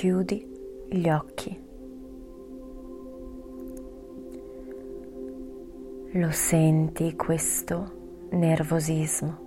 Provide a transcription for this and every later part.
Chiudi gli occhi. Lo senti questo nervosismo?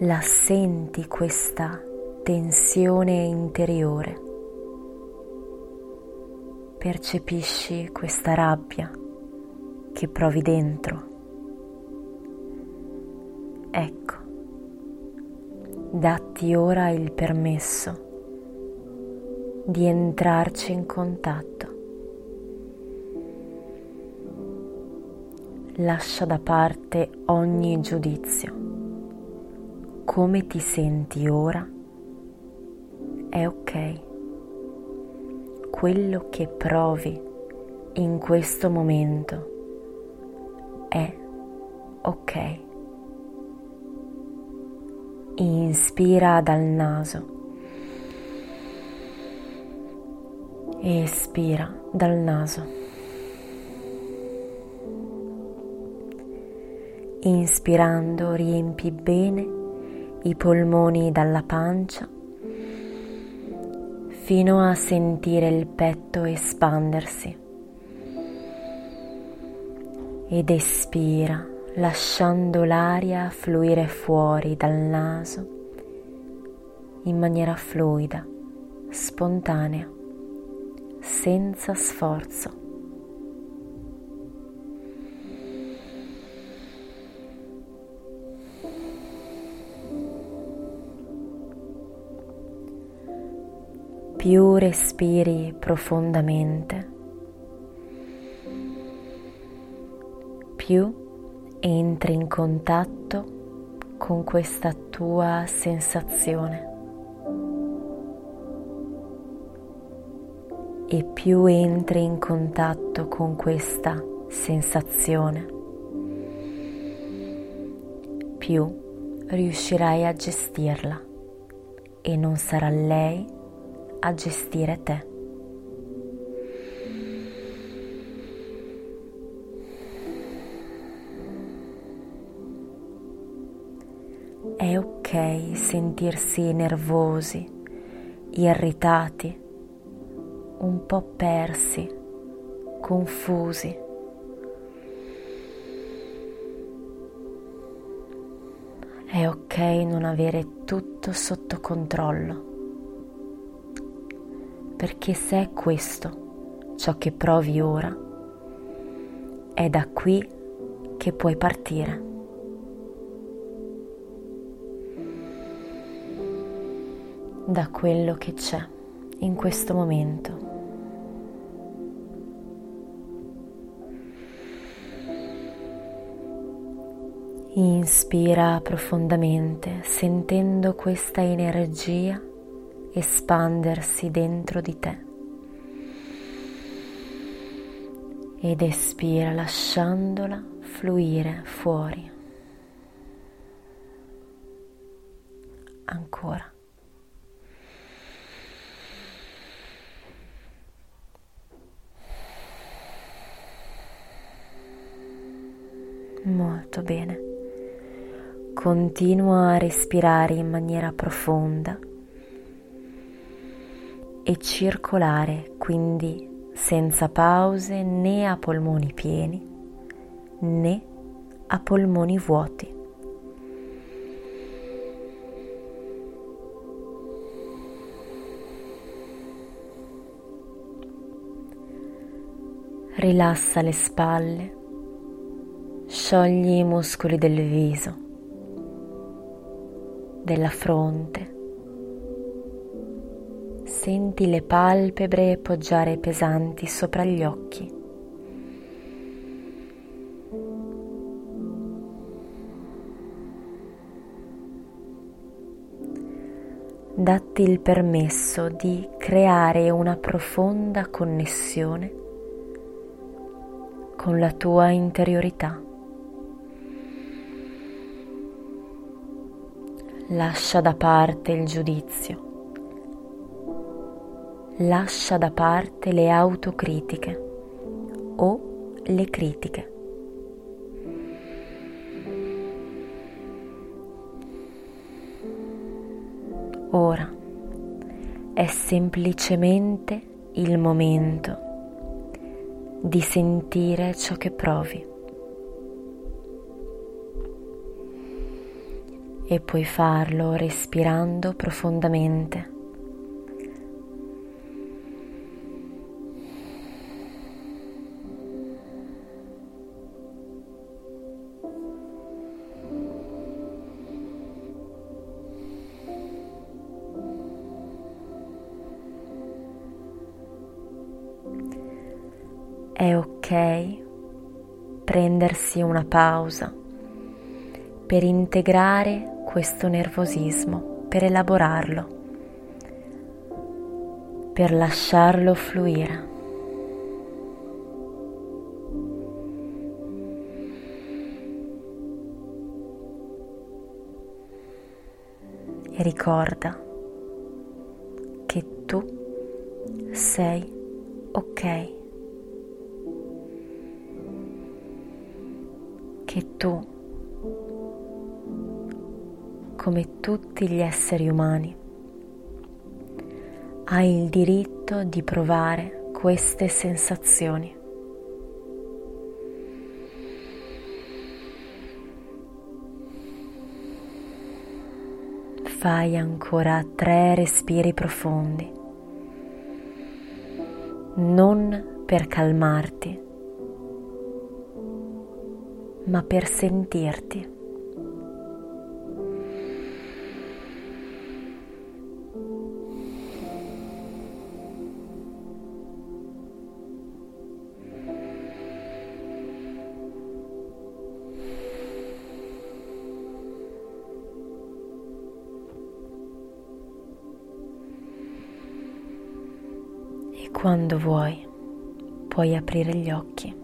La senti questa tensione interiore? Percepisci questa rabbia che provi dentro? Datti ora il permesso di entrarci in contatto. Lascia da parte ogni giudizio. Come ti senti ora è ok. Quello che provi in questo momento è ok. Inspira dal naso. Espira dal naso. Inspirando riempi bene i polmoni dalla pancia fino a sentire il petto espandersi ed espira lasciando l'aria fluire fuori dal naso in maniera fluida, spontanea, senza sforzo. Più respiri profondamente, più entri in contatto con questa tua sensazione e più entri in contatto con questa sensazione, più riuscirai a gestirla e non sarà lei a gestire te. Sentirsi nervosi, irritati, un po' persi, confusi. È ok non avere tutto sotto controllo, perché se è questo ciò che provi ora, è da qui che puoi partire. Da quello che c'è in questo momento. Inspira profondamente sentendo questa energia espandersi dentro di te ed espira lasciandola fluire fuori. Ancora. Molto bene. Continua a respirare in maniera profonda e circolare, quindi senza pause né a polmoni pieni né a polmoni vuoti. Rilassa le spalle sciogli i muscoli del viso, della fronte. Senti le palpebre poggiare pesanti sopra gli occhi. datti il permesso di creare una profonda connessione con la tua interiorità. Lascia da parte il giudizio, lascia da parte le autocritiche o le critiche. Ora è semplicemente il momento di sentire ciò che provi. E puoi farlo respirando profondamente. È ok prendersi una pausa per integrare questo nervosismo, per elaborarlo, per lasciarlo fluire. E ricorda che tu sei ok. che tu, come tutti gli esseri umani, hai il diritto di provare queste sensazioni. Fai ancora tre respiri profondi, non per calmarti, ma per sentirti. Quando vuoi puoi aprire gli occhi.